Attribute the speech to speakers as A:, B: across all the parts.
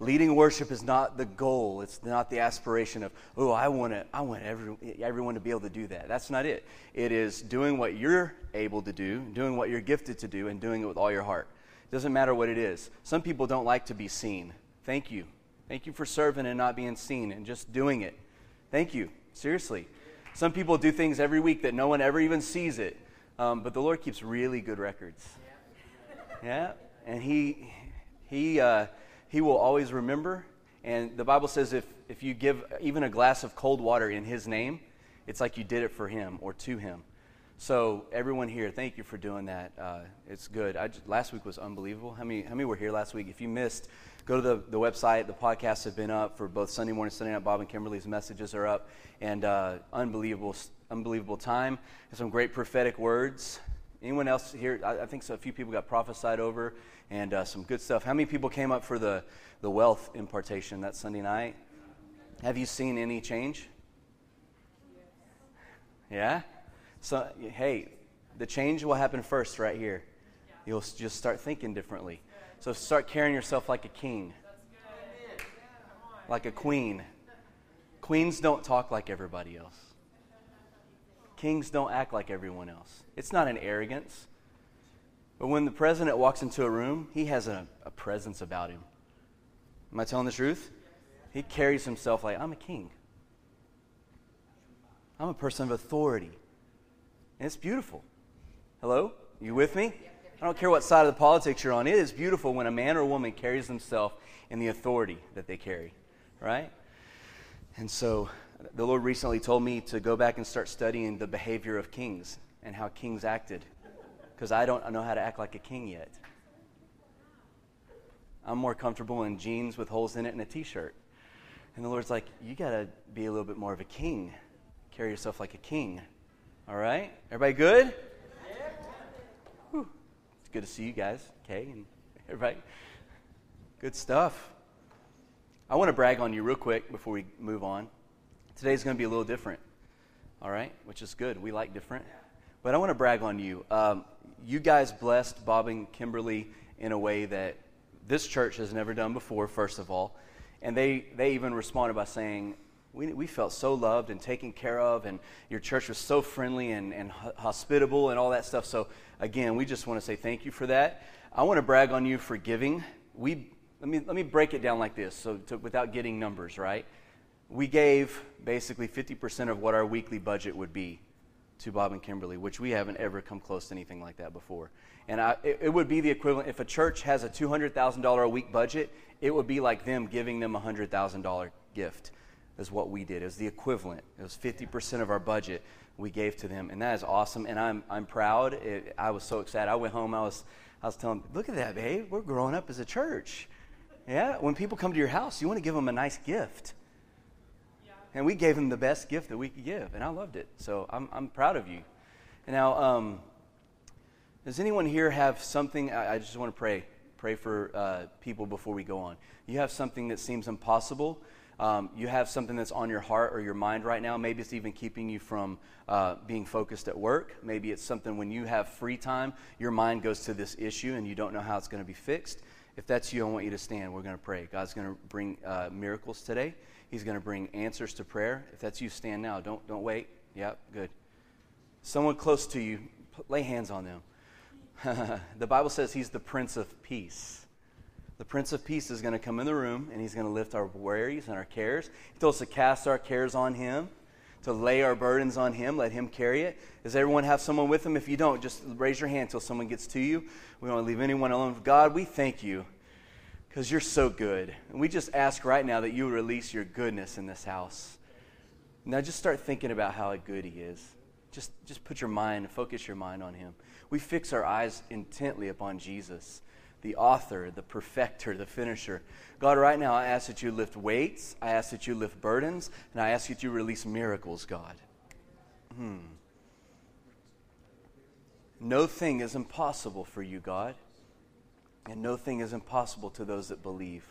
A: Leading worship is not the goal. It's not the aspiration of, oh, I want to, I want every, everyone to be able to do that. That's not it. It is doing what you're able to do, doing what you're gifted to do, and doing it with all your heart. It doesn't matter what it is. Some people don't like to be seen. Thank you. Thank you for serving and not being seen and just doing it. Thank you. Seriously. Some people do things every week that no one ever even sees it. Um, but the Lord keeps really good records. Yeah. And He, He, uh, he will always remember. And the Bible says if, if you give even a glass of cold water in His name, it's like you did it for Him or to Him. So, everyone here, thank you for doing that. Uh, it's good. Just, last week was unbelievable. How many, how many were here last week? If you missed, go to the, the website. The podcasts have been up for both Sunday morning, Sunday night. Bob and Kimberly's messages are up. And uh, unbelievable, unbelievable time. And some great prophetic words. Anyone else here? I, I think so. A few people got prophesied over and uh, some good stuff. How many people came up for the, the wealth impartation that Sunday night? Have you seen any change? Yeah? So, hey, the change will happen first right here. You'll just start thinking differently. So start carrying yourself like a king, like a queen. Queens don't talk like everybody else. Kings don't act like everyone else. It's not an arrogance. But when the president walks into a room, he has a, a presence about him. Am I telling the truth? He carries himself like, I'm a king. I'm a person of authority. And it's beautiful. Hello? You with me? I don't care what side of the politics you're on. It is beautiful when a man or a woman carries themselves in the authority that they carry, right? And so the Lord recently told me to go back and start studying the behavior of kings and how kings acted because I don't know how to act like a king yet. I'm more comfortable in jeans with holes in it and a t shirt. And the Lord's like, you got to be a little bit more of a king. Carry yourself like a king. All right? Everybody good? It's good to see you guys, okay? And everybody. Good stuff. I want to brag on you real quick before we move on. Today's going to be a little different, all right? Which is good. We like different. But I want to brag on you. Um, you guys blessed Bob and Kimberly in a way that this church has never done before, first of all. And they, they even responded by saying, we, we felt so loved and taken care of, and your church was so friendly and, and hospitable and all that stuff. So, again, we just want to say thank you for that. I want to brag on you for giving. We, let, me, let me break it down like this so to, without getting numbers, right? We gave basically 50% of what our weekly budget would be to Bob and Kimberly, which we haven't ever come close to anything like that before. And I, it, it, would be the equivalent if a church has a $200,000 a week budget, it would be like them giving them a $100,000 gift, is what we did. It was the equivalent. It was 50% of our budget we gave to them. And that is awesome. And I'm, I'm proud. It, I was so excited. I went home, I was, I was telling them, look at that, babe. We're growing up as a church. Yeah, when people come to your house, you want to give them a nice gift and we gave him the best gift that we could give, and I loved it. So I'm, I'm proud of you. And now, um, does anyone here have something? I, I just want to pray. Pray for uh, people before we go on. You have something that seems impossible. Um, you have something that's on your heart or your mind right now. Maybe it's even keeping you from uh, being focused at work. Maybe it's something when you have free time, your mind goes to this issue and you don't know how it's going to be fixed. If that's you, I want you to stand. We're going to pray. God's going to bring uh, miracles today. He's going to bring answers to prayer. If that's you, stand now. Don't, don't wait. Yep, good. Someone close to you, lay hands on them. the Bible says he's the Prince of Peace. The Prince of Peace is going to come in the room and he's going to lift our worries and our cares. He told us to cast our cares on him, to lay our burdens on him, let him carry it. Does everyone have someone with them? If you don't, just raise your hand until someone gets to you. We don't leave anyone alone. God, we thank you because you're so good. And we just ask right now that you release your goodness in this house. Now just start thinking about how good he is. Just, just put your mind, focus your mind on him. We fix our eyes intently upon Jesus, the author, the perfecter, the finisher. God, right now I ask that you lift weights, I ask that you lift burdens, and I ask that you release miracles, God. Hmm. No thing is impossible for you, God. And no thing is impossible to those that believe.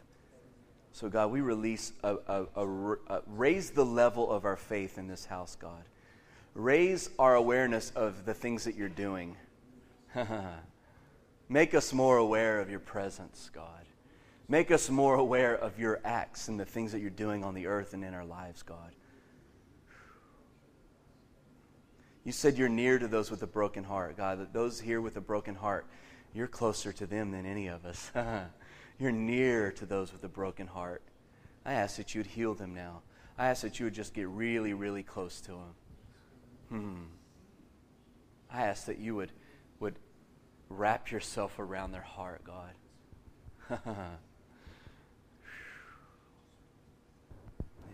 A: So, God, we release, a, a, a, raise the level of our faith in this house, God. Raise our awareness of the things that you're doing. Make us more aware of your presence, God. Make us more aware of your acts and the things that you're doing on the earth and in our lives, God. You said you're near to those with a broken heart, God, that those here with a broken heart, you're closer to them than any of us. you're near to those with a broken heart. I ask that you would heal them now. I ask that you would just get really, really close to them. Hmm. I ask that you would, would wrap yourself around their heart, God. In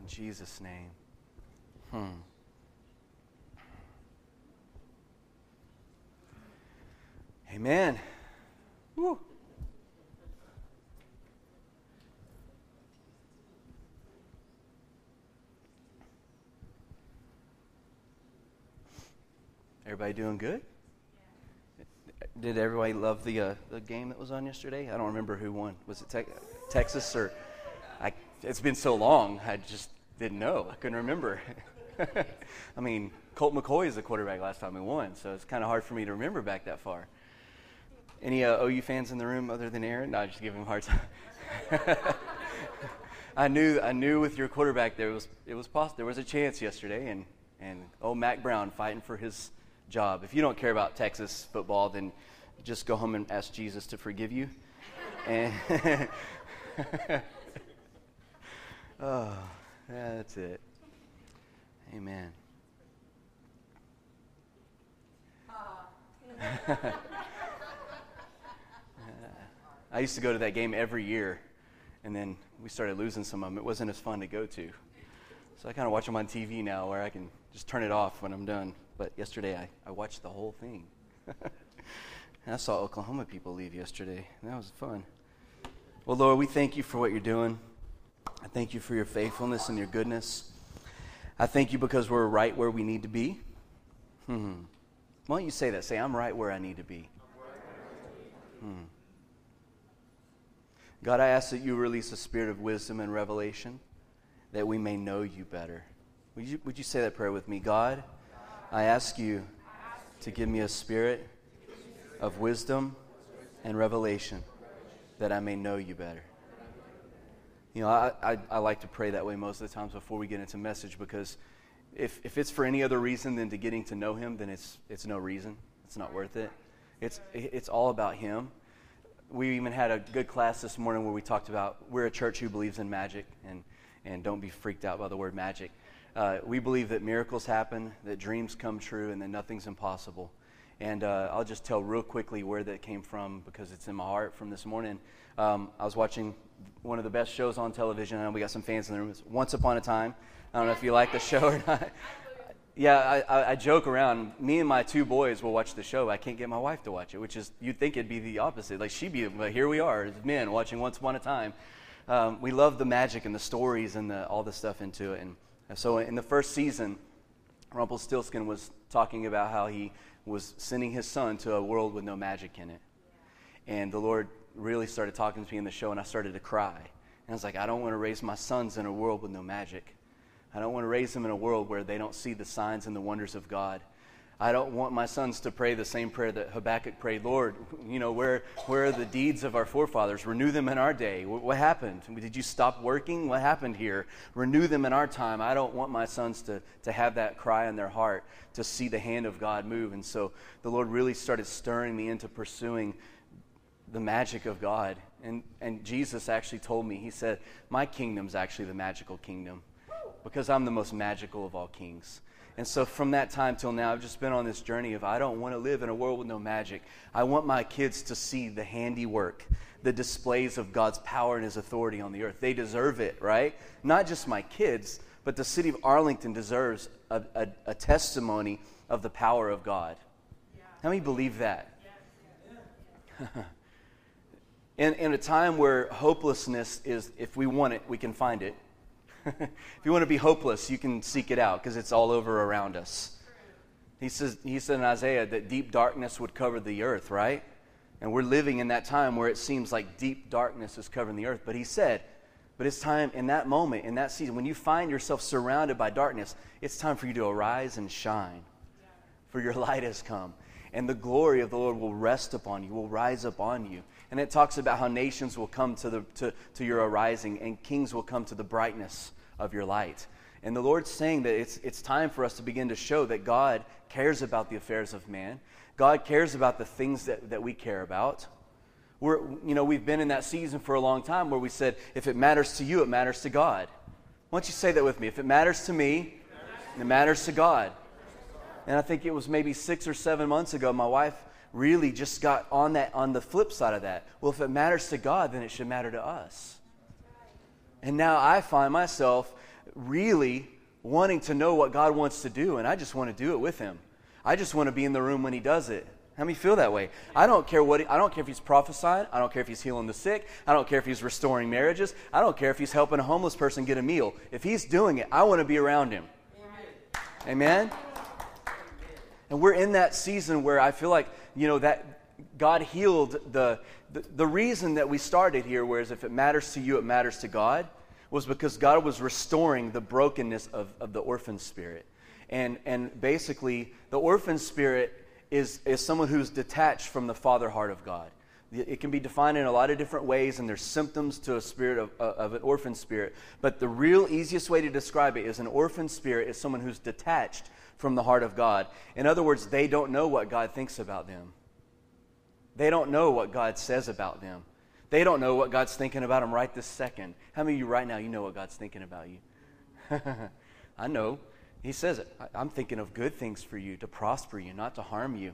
A: Jesus' name. Hmm. Amen. Woo. Everybody doing good? Did everybody love the uh, the game that was on yesterday? I don't remember who won. Was it te- Texas or? I, it's been so long. I just didn't know. I couldn't remember. I mean, Colt McCoy is the quarterback last time we won, so it's kind of hard for me to remember back that far. Any uh, OU fans in the room other than Aaron? No, I just give him a hard time. I knew I knew with your quarterback there was it was possible there was a chance yesterday, and and oh Mack Brown fighting for his job. If you don't care about Texas football, then just go home and ask Jesus to forgive you. and oh, yeah, that's it. Amen. I used to go to that game every year, and then we started losing some of them. It wasn't as fun to go to. So I kind of watch them on TV now where I can just turn it off when I'm done. But yesterday I, I watched the whole thing. I saw Oklahoma people leave yesterday. That was fun. Well, Lord, we thank you for what you're doing. I thank you for your faithfulness and your goodness. I thank you because we're right where we need to be. Hmm. Why don't you say that? Say, I'm right where I need to be. Hmm. God, I ask that you release a spirit of wisdom and revelation that we may know you better. Would you, would you say that prayer with me? God, I ask you to give me a spirit of wisdom and revelation that I may know you better. You know, I, I, I, like to pray that way most of the times before we get into message because if, if it's for any other reason than to getting to know Him, then it's, it's no reason. It's not worth it. It's, it's all about Him. We even had a good class this morning where we talked about we're a church who believes in magic, and, and don't be freaked out by the word magic. Uh, we believe that miracles happen, that dreams come true, and that nothing's impossible. And uh, I'll just tell real quickly where that came from because it's in my heart from this morning. Um, I was watching one of the best shows on television. We got some fans in the room. It's Once Upon a Time. I don't know if you like the show or not. Yeah, I, I, joke around. Me and my two boys will watch the show. I can't get my wife to watch it, which is, you'd think it'd be the opposite. Like, she'd be, but here we are men watching Once Upon a Time. Um, we love the magic and the stories and the, all the stuff into it. And so in the first season, Rumpelstiltskin was talking about how he was sending his son to a world with no magic in it. And the Lord really started talking to me in the show, and I started to cry. And I was like, I don't want to raise my sons in a world with no magic. I don't want to raise them in a world where they don't see the signs and the wonders of God. I don't want my sons to pray the same prayer that Habakkuk prayed. Lord, you know, where, where are the deeds of our forefathers? Renew them in our day. What, what, happened? Did you stop working? What happened here? Renew them in our time. I don't want my sons to, to have that cry in their heart, to see the hand of God move. And so the Lord really started stirring me into pursuing the magic of God. And, and Jesus actually told me, He said, My kingdom's actually the magical kingdom because I'm the most magical of all kings. And so from that time till now, I've just been on this journey of I don't want to live in a world with no magic. I want my kids to see the handiwork, the displays of God's power and his authority on the earth. They deserve it, right? Not just my kids, but the city of Arlington deserves a, a, a testimony of the power of God. Yeah. How many believe that? in, in a time where hopelessness is, if we want it, we can find it if you want to be hopeless, you can seek it out because it's all over around us. He says he said in Isaiah that deep darkness would cover the earth, right? And we're living in that time where it seems like deep darkness is covering the earth. But he said, but it's time in that moment, in that season, when you find yourself surrounded by darkness, it's time for you to arise and shine. For your light has come. and the glory of the Lord will rest upon you, will rise upon you. And it talks about how nations will come to, the, to, to your arising and kings will come to the brightness of your light. And the Lord's saying that it's, it's time for us to begin to show that God cares about the affairs of man. God cares about the things that, that we care about. We're, you know, we've been in that season for a long time where we said, if it matters to you, it matters to God. Why don't you say that with me? If it matters to me, it matters to God. And I think it was maybe six or seven months ago, my wife really just got on that on the flip side of that. Well, if it matters to God, then it should matter to us. And now I find myself really wanting to know what God wants to do, and I just want to do it with Him. I just want to be in the room when He does it. How many feel that way? I don't care what he, I don't care if he's prophesying. I don't care if he's healing the sick. I don't care if he's restoring marriages. I don't care if he's helping a homeless person get a meal. If he's doing it, I want to be around him. Amen. Amen? And we're in that season where I feel like, you know, that God healed the, the, the reason that we started here, whereas if it matters to you, it matters to God, was because God was restoring the brokenness of, of the orphan spirit. And, and basically, the orphan spirit is, is someone who's detached from the father heart of God. It can be defined in a lot of different ways, and there's symptoms to a spirit of, of an orphan spirit. But the real easiest way to describe it is an orphan spirit is someone who's detached from the heart of God. In other words, they don't know what God thinks about them. They don't know what God says about them. They don't know what God's thinking about them right this second. How many of you right now, you know what God's thinking about you? I know. He says it. I'm thinking of good things for you, to prosper you, not to harm you.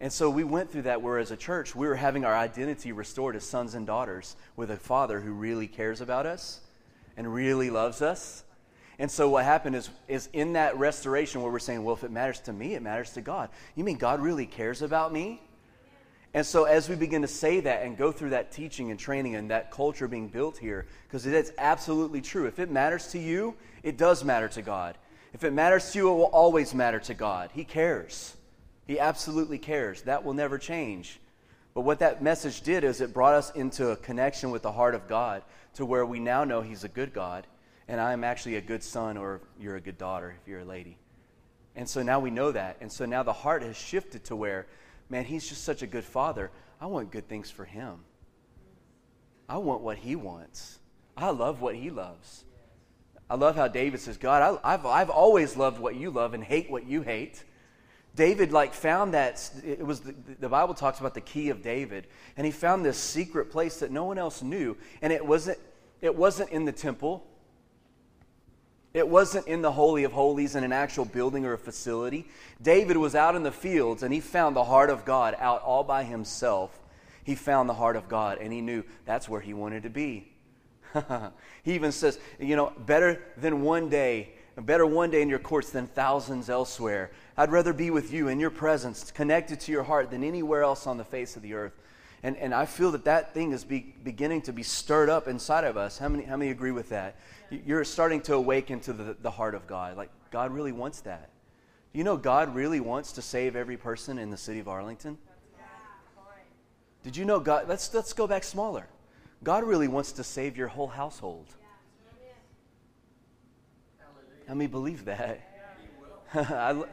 A: And so we went through that where, as a church, we were having our identity restored as sons and daughters with a father who really cares about us and really loves us. And so what happened is, is in that restoration where we're saying, well, if it matters to me, it matters to God. You mean God really cares about me? And so as we begin to say that and go through that teaching and training and that culture being built here, because it's absolutely true. If it matters to you, it does matter to God. If it matters to you, it will always matter to God. He cares. He absolutely cares. That will never change. But what that message did is it brought us into a connection with the heart of God to where we now know He's a good God, and I am actually a good son, or you're a good daughter if you're a lady. And so now we know that. And so now the heart has shifted to where, man, He's just such a good father. I want good things for Him. I want what He wants. I love what He loves. I love how David says, God, I, have I've always loved what you love and hate what you hate. David like found that it was the, the, Bible talks about the key of David, and he found this secret place that no one else knew, and it wasn't it wasn't in the temple. It wasn't in the holy of holies in an actual building or a facility. David was out in the fields and he found the heart of God out all by himself. He found the heart of God and he knew that's where he wanted to be. he even says, you know, better than one day, better one day in your courts than thousands elsewhere. I'd rather be with you in your presence, connected to your heart, than anywhere else on the face of the earth. And, and I feel that that thing is be, beginning to be stirred up inside of us. How many, how many agree with that? You're starting to awaken to the, the heart of God. Like, God really wants that. Do you know, God really wants to save every person in the city of Arlington? Did you know God? Let's, let's go back smaller. God really wants to save your whole household. How many believe that?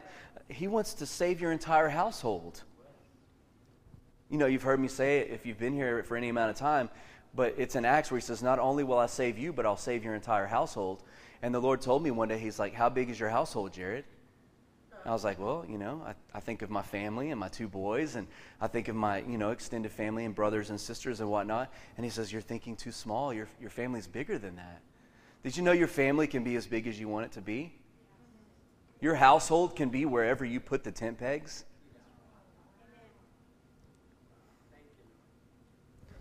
A: he wants to save your entire household. You know, you've heard me say it if you've been here for any amount of time, but it's an Acts where he says, Not only will I save you, but I'll save your entire household. And the Lord told me one day, He's like, How big is your household, Jared? I was like, well, you know, I, I think of my family and my two boys, and I think of my, you know, extended family and brothers and sisters and whatnot. And he says, you're thinking too small. Your, your family's bigger than that. Did you know your family can be as big as you want it to be? Your household can be wherever you put the tent pegs.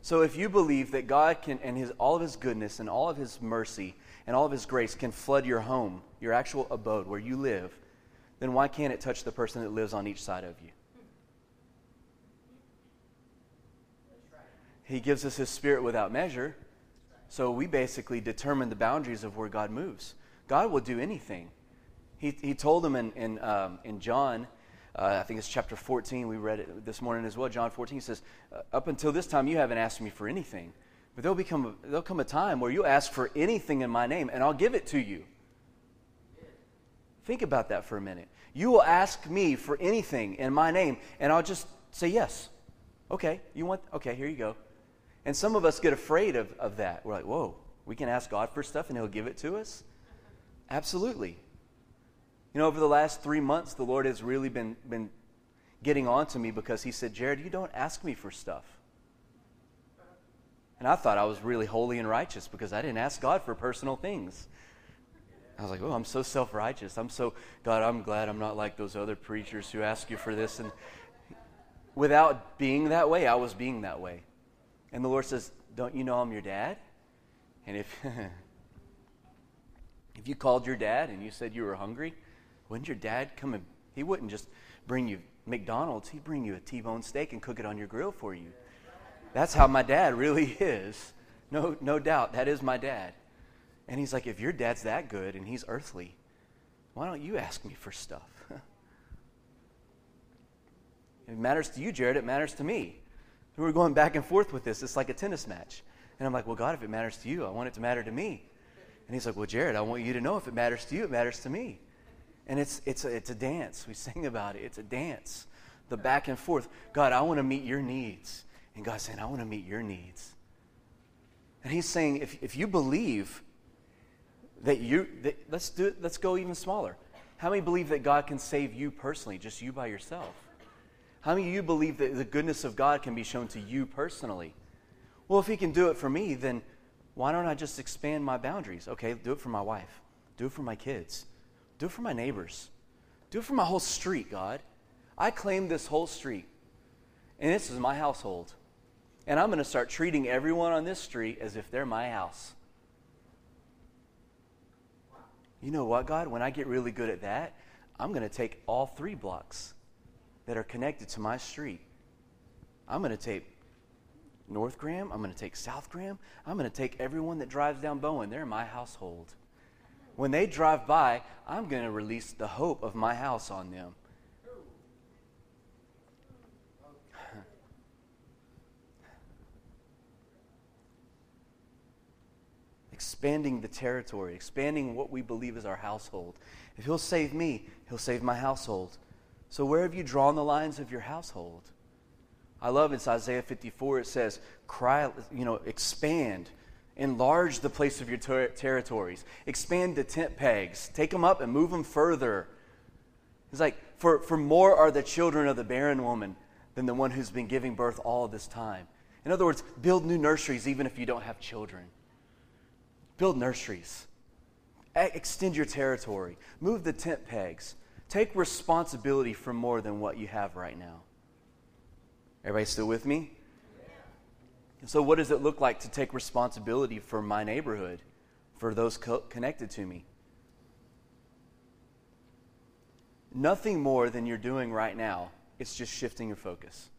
A: So if you believe that God can, and his, all of his goodness and all of his mercy and all of his grace can flood your home, your actual abode where you live, then why can't it touch the person that lives on each side of you? He gives us His Spirit without measure. So we basically determine the boundaries of where God moves. God will do anything. He, he told them in, in, um, in John, uh, I think it's chapter 14, we read it this morning as well. John 14 says, uh, Up until this time, you haven't asked me for anything. But there'll, become a, there'll come a time where you'll ask for anything in my name, and I'll give it to you. Think about that for a minute. You will ask me for anything in my name, and I'll just say yes. Okay, you want, okay, here you go. And some of us get afraid of, of that. We're like, whoa, we can ask God for stuff and He'll give it to us? Absolutely. You know, over the last three months, the Lord has really been, been getting on to me because He said, Jared, you don't ask me for stuff. And I thought I was really holy and righteous because I didn't ask God for personal things. I was like, oh, I'm so self righteous. I'm so, God, I'm glad I'm not like those other preachers who ask you for this. And without being that way, I was being that way. And the Lord says, Don't you know I'm your dad? And if, if you called your dad and you said you were hungry, wouldn't your dad come and he wouldn't just bring you McDonald's, he'd bring you a T bone steak and cook it on your grill for you. That's how my dad really is. No, no doubt, that is my dad. And he's like, if your dad's that good and he's earthly, why don't you ask me for stuff? it matters to you, Jared, it matters to me. we're going back and forth with this. It's like a tennis match. And I'm like, well, God, if it matters to you, I want it to matter to me. And he's like, well, Jared, I want you to know if it matters to you, it matters to me. And it's, it's, a, it's a dance. We sing about it. It's a dance. The back and forth. God, I want to meet your needs. And God's saying, I want to meet your needs. And he's saying, if, if you believe that you, that, let's do it, let's go even smaller. How many believe that God can save you personally, just you by yourself? How many of you believe that the goodness of God can be shown to you personally? Well, if he can do it for me, then why don't I just expand my boundaries? Okay, do it for my wife. Do it for my kids. Do it for my neighbors. Do it for my whole street, God. I claim this whole street. And this is my household. And I'm going to start treating everyone on this street as if they're my house. You know what, God? When I get really good at that, I'm going to take all three blocks that are connected to my street. I'm going to take North Graham. I'm going to take South Graham. I'm going to take everyone that drives down Bowen. They're my household. When they drive by, I'm going to release the hope of my house on them. expanding the territory, expanding what we believe is our household. If He'll save me, He'll save my household. So, where have you drawn the lines of your household? I love it's Isaiah 54, it says, cry, you know, expand, enlarge the place of your ter- territories, expand the tent pegs, take them up and move them further. It's like, for, for more are the children of the barren woman than the one who's been giving birth all this time. In other words, build new nurseries even if you don't have children. Build nurseries. Extend your territory. Move the tent pegs. Take responsibility for more than what you have right now. Everybody still with me? So, what does it look like to take responsibility for my neighborhood, for those co- connected to me? Nothing more than you're doing right now. It's just shifting your focus.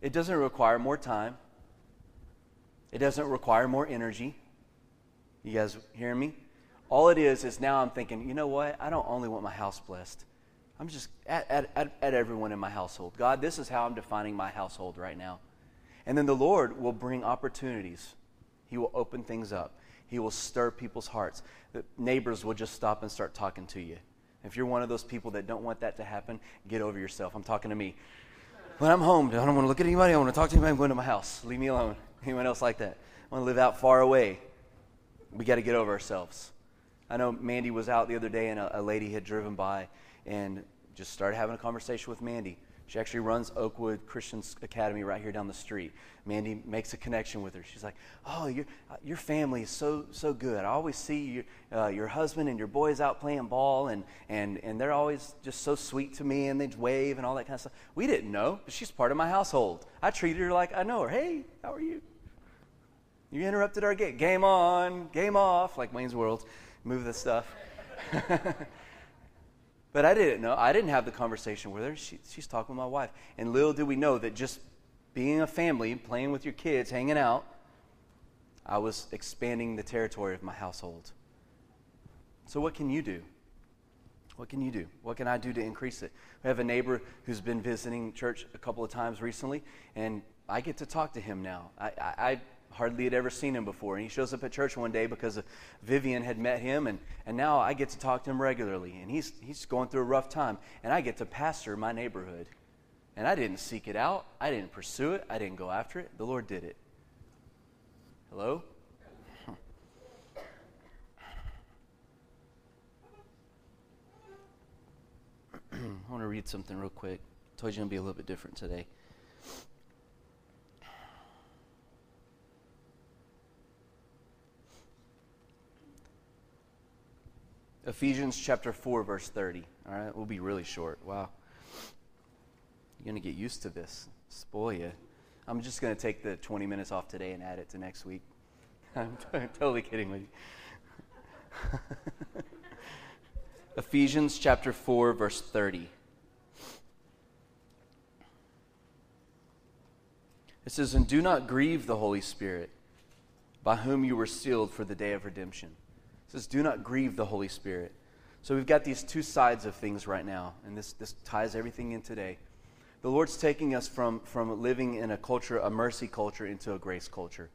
A: It doesn't require more time. It doesn't require more energy. You guys hearing me? All it is is now I'm thinking, you know what? I don't only want my house blessed. I'm just at, at, at everyone in my household. God, this is how I'm defining my household right now. And then the Lord will bring opportunities. He will open things up. He will stir people's hearts. The neighbors will just stop and start talking to you. If you're one of those people that don't want that to happen, get over yourself. I'm talking to me. When I'm home, I don't want to look at anybody. I want to talk to anybody. I'm going to my house. Leave me alone. Anyone else like that? I want to live out far away we got to get over ourselves. I know Mandy was out the other day and a, a, lady had driven by and just started having a conversation with Mandy. She actually runs Oakwood Christian Academy right here down the street. Mandy makes a connection with her. She's like, "Oh, your your family is so so good. I always see your uh, your husband and your boys out playing ball, and and and they're always just so sweet to me, and they wave and all that kind of stuff. We didn't know, but she's part of my household. I treated her like I know her. Hey, how are you? You interrupted our game. Game on, game off, like Wayne's World. Move the stuff. but I didn't know. I didn't have the conversation with her. She, she's talking with my wife. And little did we know that just being a family, playing with your kids, hanging out, I was expanding the territory of my household. So, what can you do? What can you do? What can I do to increase it? We have a neighbor who's been visiting church a couple of times recently, and I get to talk to him now. I, I, hardly had ever seen him before. And he shows up at church one day because Vivian had met him, and, and now I get to talk to him regularly. And he's, he's going through a rough time, and I get to pastor my neighborhood. And I didn't seek it out, I didn't pursue it, I didn't go after it. The Lord did it. Hello? Hmm. I want to read something real quick. I told you I'm going to be a little bit different today. Ephesians chapter 4, verse 30. All right, we'll be really short. Wow. You're going to get used to this. Spoil you. I'm just going to take the 20 minutes off today and add it to next week. I'm totally kidding with you. Ephesians chapter 4, verse 30. It says, And do not grieve the Holy Spirit, by whom you were sealed for the day of redemption. It says, Do not grieve the Holy Spirit. So we've got these two sides of things right now, and this, this ties everything in today. The Lord's taking us from, from living in a culture, a mercy culture, into a grace culture.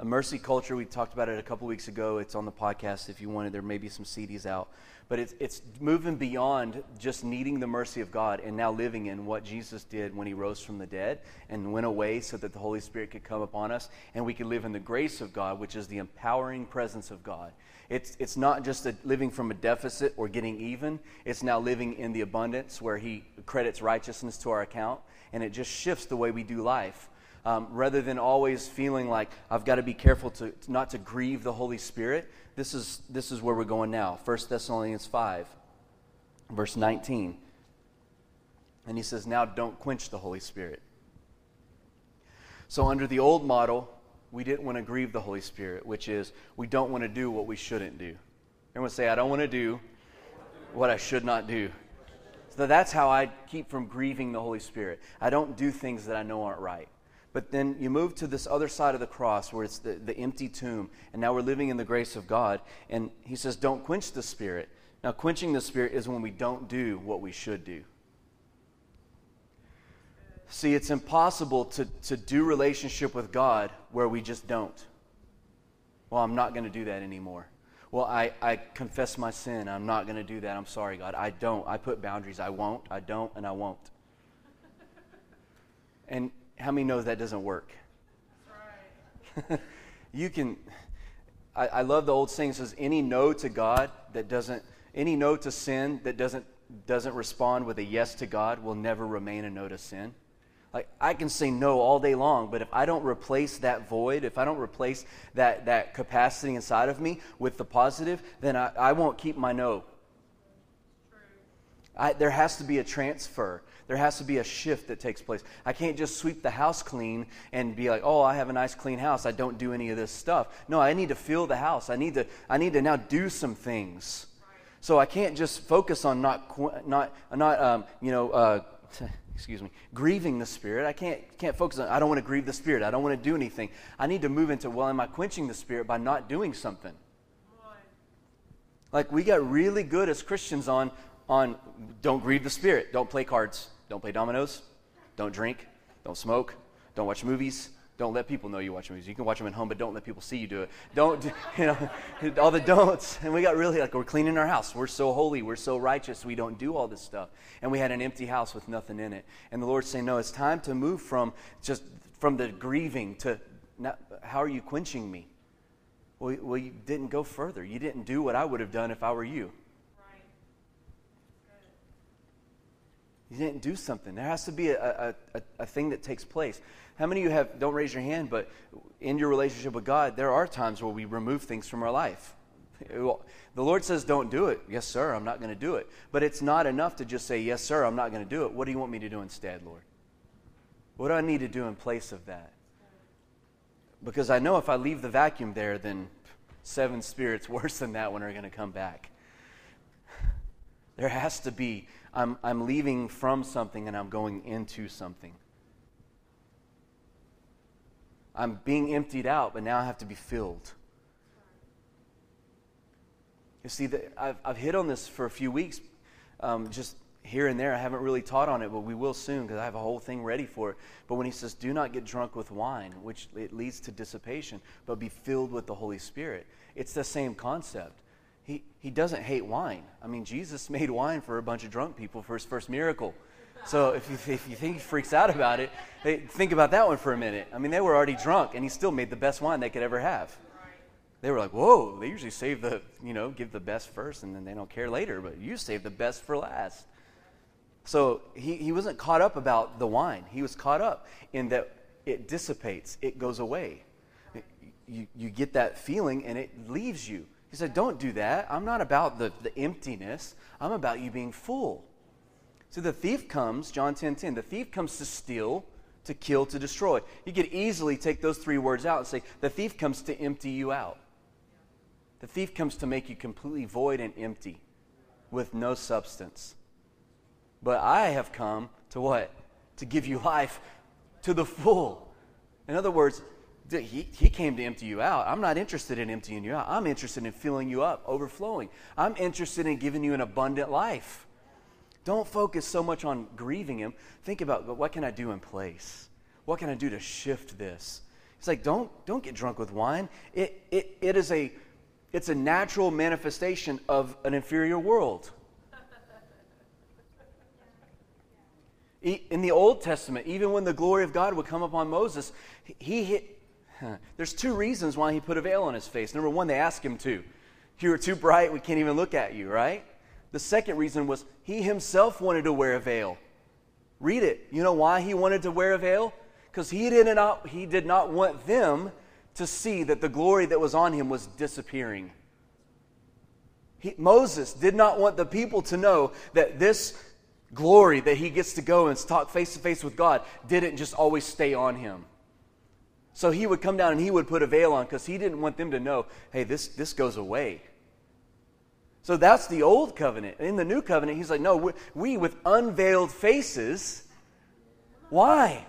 A: A mercy culture, we talked about it a couple weeks ago. It's on the podcast if you wanted. There may be some CDs out. But it's, it's moving beyond just needing the mercy of God and now living in what Jesus did when he rose from the dead and went away so that the Holy Spirit could come upon us and we could live in the grace of God, which is the empowering presence of God. It's, it's not just a, living from a deficit or getting even, it's now living in the abundance where He credits righteousness to our account, and it just shifts the way we do life. Um, rather than always feeling like I've got to be careful to, not to grieve the Holy Spirit, this is, this is where we're going now. 1 Thessalonians 5, verse 19. And he says, Now don't quench the Holy Spirit. So, under the old model, we didn't want to grieve the Holy Spirit, which is we don't want to do what we shouldn't do. Everyone say, I don't want to do what I should not do. So that's how I keep from grieving the Holy Spirit. I don't do things that I know aren't right. But then you move to this other side of the cross where it's the, the empty tomb, and now we're living in the grace of God. And he says, Don't quench the Spirit. Now, quenching the Spirit is when we don't do what we should do. See, it's impossible to, to do relationship with God where we just don't. Well, I'm not going to do that anymore. Well, I, I confess my sin. I'm not going to do that. I'm sorry, God. I don't. I put boundaries. I won't. I don't, and I won't. and how many knows that doesn't work? Right. you can. I, I love the old saying says, any no to God that doesn't, any no to sin that doesn't doesn't respond with a yes to God will never remain a no to sin. Like I can say no all day long, but if I don't replace that void, if I don't replace that, that capacity inside of me with the positive, then I, I won't keep my no. I, there has to be a transfer. There has to be a shift that takes place. I can't just sweep the house clean and be like, "Oh, I have a nice clean house. I don't do any of this stuff." No, I need to fill the house. I need to I need to now do some things. So I can't just focus on not not not um, you know uh, excuse me, grieving the Spirit. I can't, can't focus on, I don't want to grieve the Spirit. I don't want to do anything. I need to move into, well, am I quenching the Spirit by not doing something? Like we got really good as Christians on, on don't grieve the Spirit. Don't play cards. Don't play dominoes. Don't drink. Don't smoke. Don't watch movies. Don't let people know you watch movies. You can watch them at home, but don't let people see you do it. Don't, you know, all the don'ts. And we got really like, we're cleaning our house. We're so holy. We're so righteous. We don't do all this stuff. And we had an empty house with nothing in it. And the Lord's saying, no, it's time to move from just from the grieving to how are you quenching me? Well, well, you didn't go further. You didn't do what I would have done if I were you. You didn't do something. There has to be a, a, a, a thing that takes place. How many of you have, don't raise your hand, but in your relationship with God, there are times where we remove things from our life. The Lord says, don't do it. Yes, sir, I'm not going to do it. But it's not enough to just say, yes, sir, I'm not going to do it. What do you want me to do instead, Lord? What do I need to do in place of that? Because I know if I leave the vacuum there, then seven spirits worse than that one are going to come back. There has to be, I'm, I'm leaving from something and I'm going into something. I'm being emptied out, but now I have to be filled. You see, the, I've, I've hit on this for a few weeks. Um, just here and there. I haven't really taught on it, but we will soon because I have a whole thing ready for it. But when he says, do not get drunk with wine, which it leads to dissipation, but be filled with the Holy Spirit, it's the same concept. He, he doesn't hate wine. I mean, Jesus made wine for a bunch of drunk people for his first miracle. So if you, if you think he freaks out about it, hey, think about that one for a minute. I mean, they were already drunk, and he still made the best wine they could ever have. They were like, whoa, they usually save the, you know, give the best first, and then they don't care later, but you save the best for last. So he, he wasn't caught up about the wine. He was caught up in that it dissipates, it goes away. You, you get that feeling and it leaves you. He said, Don't do that. I'm not about the, the emptiness, I'm about you being full. So the thief comes, John 10 10, the thief comes to steal, to kill, to destroy. You could easily take those three words out and say, The thief comes to empty you out. The thief comes to make you completely void and empty with no substance. But I have come to what? To give you life to the full. In other words, he, he came to empty you out. I'm not interested in emptying you out. I'm interested in filling you up, overflowing. I'm interested in giving you an abundant life. Don't focus so much on grieving him. Think about what can I do in place? What can I do to shift this? It's like don't don't get drunk with wine. It it, it is a it's a natural manifestation of an inferior world. In the Old Testament, even when the glory of God would come upon Moses, he hit. There's two reasons why he put a veil on his face. Number one, they asked him to. You are too bright, we can't even look at you, right? The second reason was he himself wanted to wear a veil. Read it. You know why he wanted to wear a veil? Because he did not, he did not want them to see that the glory that was on him was disappearing. He, Moses did not want the people to know that this glory that he gets to go and talk face to face with God didn't just always stay on him. So he would come down and he would put a veil on because he didn't want them to know, hey, this, this goes away. So that's the old covenant. In the new covenant, he's like, no, we, we with unveiled faces. Why?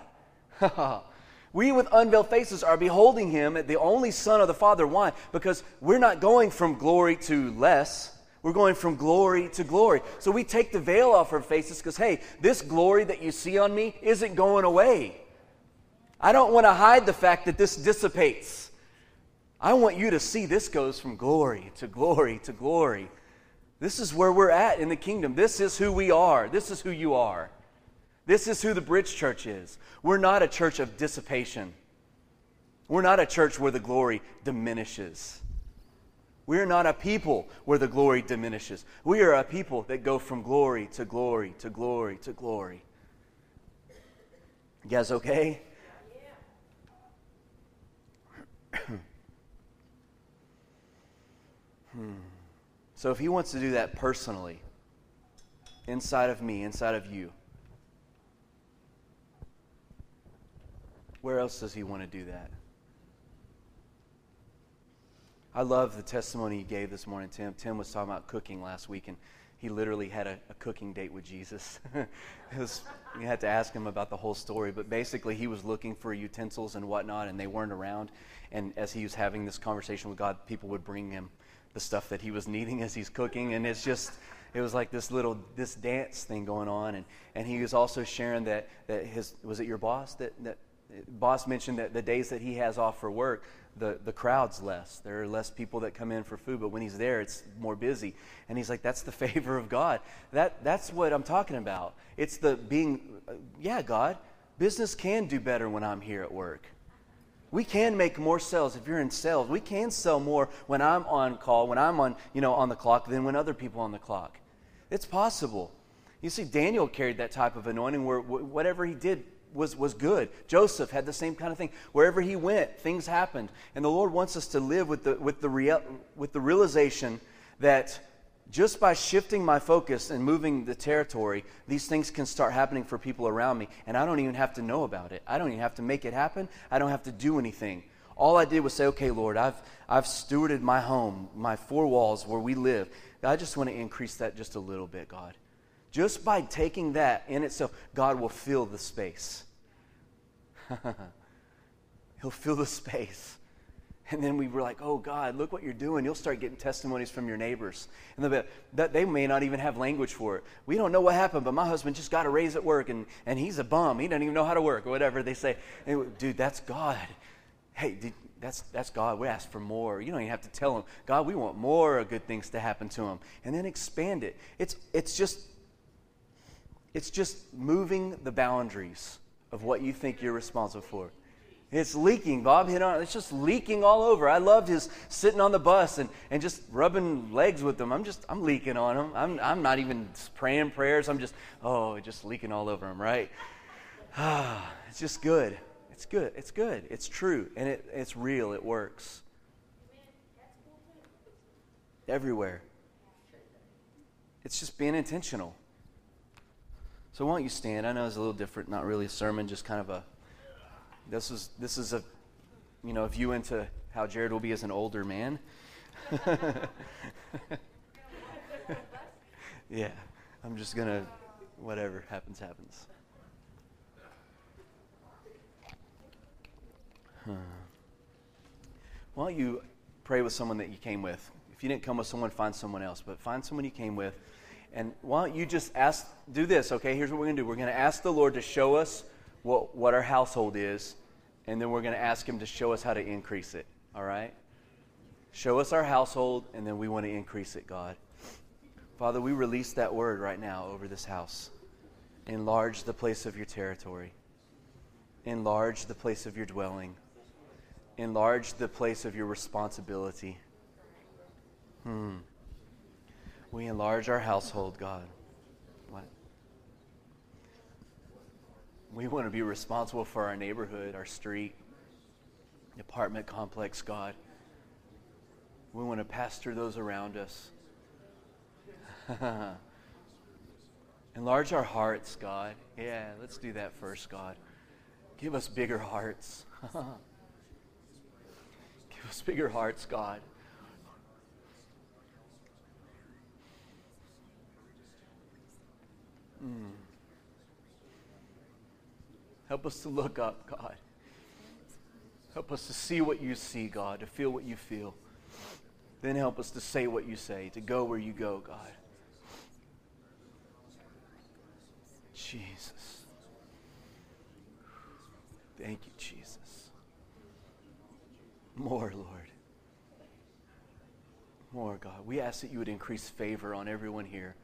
A: we with unveiled faces are beholding him, the only Son of the Father. Why? Because we're not going from glory to less. We're going from glory to glory. So we take the veil off our faces because, hey, this glory that you see on me isn't going away. I don't want to hide the fact that this dissipates. I want you to see this goes from glory to glory to glory. This is where we're at in the kingdom. This is who we are. This is who you are. This is who the Bridge Church is. We're not a church of dissipation. We're not a church where the glory diminishes. We're not a people where the glory diminishes. We are a people that go from glory to glory to glory to glory. You guys okay? Hmm. So, if he wants to do that personally, inside of me, inside of you, where else does he want to do that? I love the testimony he gave this morning, Tim. Tim was talking about cooking last week, and he literally had a, a cooking date with Jesus. was, you had to ask him about the whole story, but basically, he was looking for utensils and whatnot, and they weren't around. And as he was having this conversation with God, people would bring him the stuff that he was needing as he's cooking, and it's just it was like this little this dance thing going on and, and he was also sharing that, that his was it your boss that, that boss mentioned that the days that he has off for work the, the crowd's less. There are less people that come in for food, but when he's there, it's more busy. And he's like, that's the favor of God. That, that's what I'm talking about. It's the being, uh, yeah, God, business can do better when I'm here at work. We can make more sales if you're in sales. We can sell more when I'm on call, when I'm on, you know, on the clock than when other people on the clock. It's possible. You see, Daniel carried that type of anointing where whatever he did, was, was good. Joseph had the same kind of thing. Wherever he went, things happened. And the Lord wants us to live with the, with the, real, with the realization that just by shifting my focus and moving the territory, these things can start happening for people around me. And I don't even have to know about it. I don't even have to make it happen. I don't have to do anything. All I did was say, okay, Lord, I've, I've stewarded my home, my four walls where we live. I just want to increase that just a little bit, God. Just by taking that in itself, God will fill the space. He'll fill the space. And then we were like, oh, God, look what you're doing. You'll start getting testimonies from your neighbors. And they'll be, that they may not even have language for it. We don't know what happened, but my husband just got a raise at work and, and he's a bum. He doesn't even know how to work or whatever they say. And, Dude, that's God. Hey, that's, that's God. We ask for more. You don't even have to tell him, God, we want more good things to happen to him. And then expand it. It's, it's, just, it's just moving the boundaries of what you think you're responsible for. It's leaking. Bob hit on it. It's just leaking all over. I loved his sitting on the bus and, and just rubbing legs with them. I'm just, I'm leaking on him. I'm, I'm not even praying prayers. I'm just, oh, just leaking all over him, right? Ah, it's just good. It's good. It's good. It's true. And it, it's real. It works. Everywhere. It's just being intentional. So why don't you stand? I know it's a little different, not really a sermon, just kind of a this is this is a you know a view into how Jared will be as an older man. yeah, I'm just gonna whatever happens happens. Huh. Why don't you pray with someone that you came with? If you didn't come with someone, find someone else. But find someone you came with. And why don't you just ask, do this, okay? Here's what we're going to do. We're going to ask the Lord to show us what, what our household is and then we're going to ask Him to show us how to increase it. All right? Show us our household, and then we want to increase it, God. Father, we release that word right now over this house. Enlarge the place of your territory, enlarge the place of your dwelling, enlarge the place of your responsibility. Hmm. We enlarge our household, God. What? We want to be responsible for our neighborhood, our street, apartment complex, God. We want to pastor those around us. Enlarge our hearts, God. Yeah, let's do that first, God. Give us bigger hearts. Give us bigger hearts, God. Mm. Help us to look up, God. Help us to see what you see, God, to feel what you feel. Then help us to say what you say, to go where you go, God. Jesus. Thank you, Jesus. More, Lord. More, God. We ask that you would increase favor on everyone here,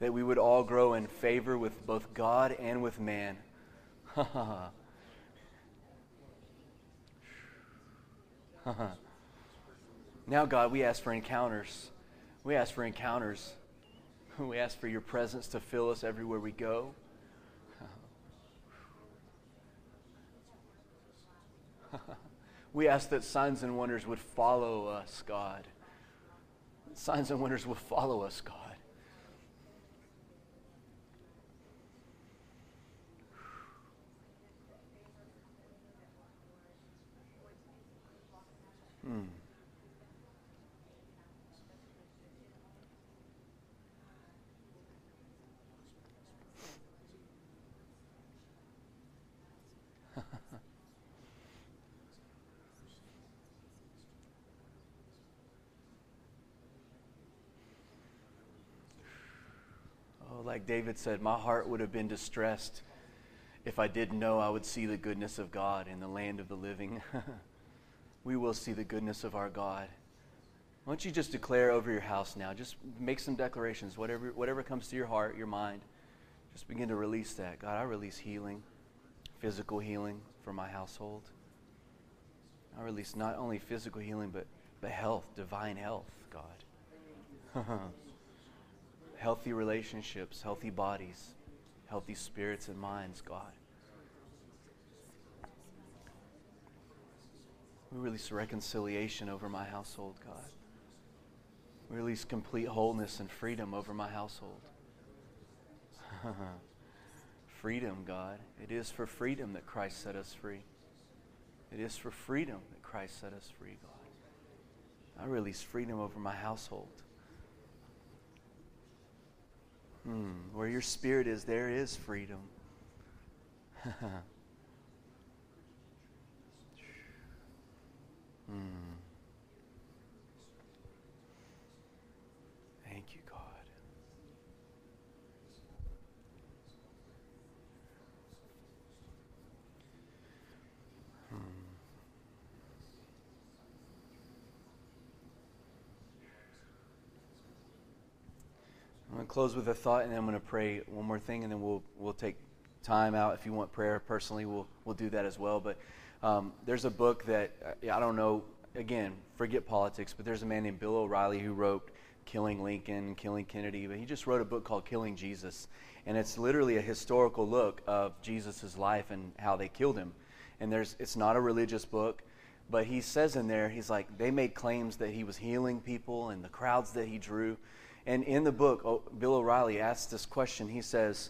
A: that we would all grow in favor with both God and with man. now, God, we ask for encounters. We ask for encounters. We ask for your presence to fill us everywhere we go. we ask that signs and wonders would follow us, God. Signs and wonders will follow us, God. Hmm. oh, like David said, my heart would have been distressed if I didn't know I would see the goodness of God in the land of the living. we will see the goodness of our God. Why don't you just declare over your house now? Just make some declarations, whatever, whatever comes to your heart, your mind. Just begin to release that. God, I release healing, physical healing for my household. I release not only physical healing, but, but health, divine health, God. healthy relationships, healthy bodies, healthy spirits and minds, God. We release reconciliation over my household, God. We release complete wholeness and freedom over my household. freedom, God. It is for freedom that Christ set us free. It is for freedom that Christ set us free, God. I release freedom over my household. Hmm. Where your spirit is, there is freedom. Mm. Thank you, God. Mm. I'm going to close with a thought and then I'm going to pray one more thing and then we'll, we'll take time out. If you want prayer personally, we'll, we'll do that as well. But um, there's a book that uh, I don't know. Again, forget politics, but there's a man named Bill O'Reilly who wrote "Killing Lincoln," "Killing Kennedy," but he just wrote a book called "Killing Jesus," and it's literally a historical look of Jesus' life and how they killed him. And there's it's not a religious book, but he says in there, he's like they made claims that he was healing people and the crowds that he drew and in the book, Bill O'Reilly asks this question. He says,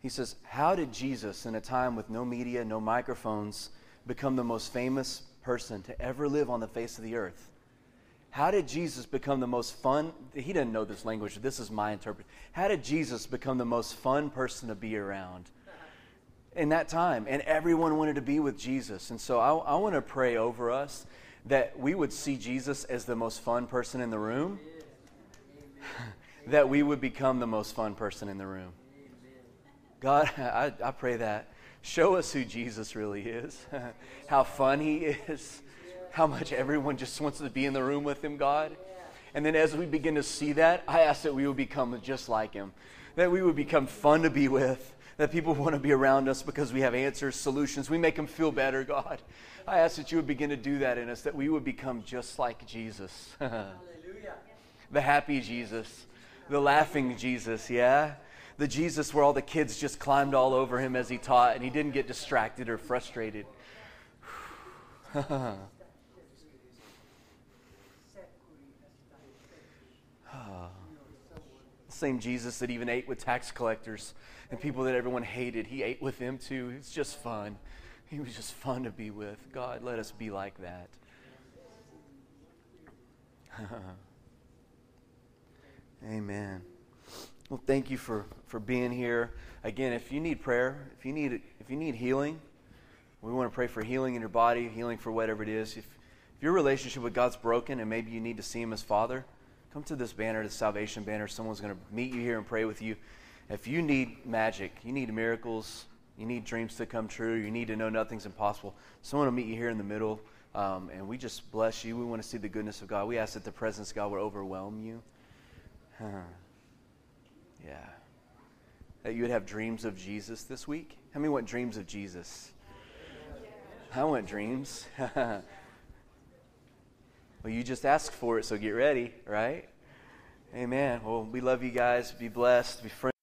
A: he says, How did Jesus, in a time with no media, no microphones, become the most famous person to ever live on the face of the earth? How did Jesus become the most fun? He didn't know this language. This is my interpretation. How did Jesus become the most fun person to be around in that time? And everyone wanted to be with Jesus. And so I, I want to pray over us that we would see Jesus as the most fun person in the room that we would become the most fun person in the room. God, I, I pray that. Show us who Jesus really is, how fun he is, how much everyone just wants to be in the room with him, God. And then as we begin to see that, I ask that we would become just like him, that we would become fun to be with, that people want to be around us because we have answers, solutions. We make them feel better, God. I ask that you would begin to do that in us, that we would become just like Jesus. Hallelujah. The happy Jesus, the laughing Jesus, yeah? The Jesus where all the kids just climbed all over him as he taught and he didn't get distracted or frustrated. Same Jesus that even ate with tax collectors and people that everyone hated. He ate with them too. It's just fun. He was just fun to be with. God, let us be like that. Amen. Well, thank you for, for being here. Again, if you need prayer, if you need, if you need healing, we want to pray for healing in your body, healing for whatever it is. If, if your relationship with God's broken and maybe you need to see Him as Father, come to this banner, the salvation banner. Someone's going to meet you here and pray with you. If you need magic, you need miracles, you need dreams to come true, you need to know nothing's impossible, someone will meet you here in the middle. Um, and we just bless you. We want to see the goodness of God. We ask that the presence of God will overwhelm you. Huh. Yeah. That you would have dreams of Jesus this week. How many want dreams of Jesus? I want dreams. well, you just asked for it, so get ready, right? Amen. Well, we love you guys. Be blessed. Be friends.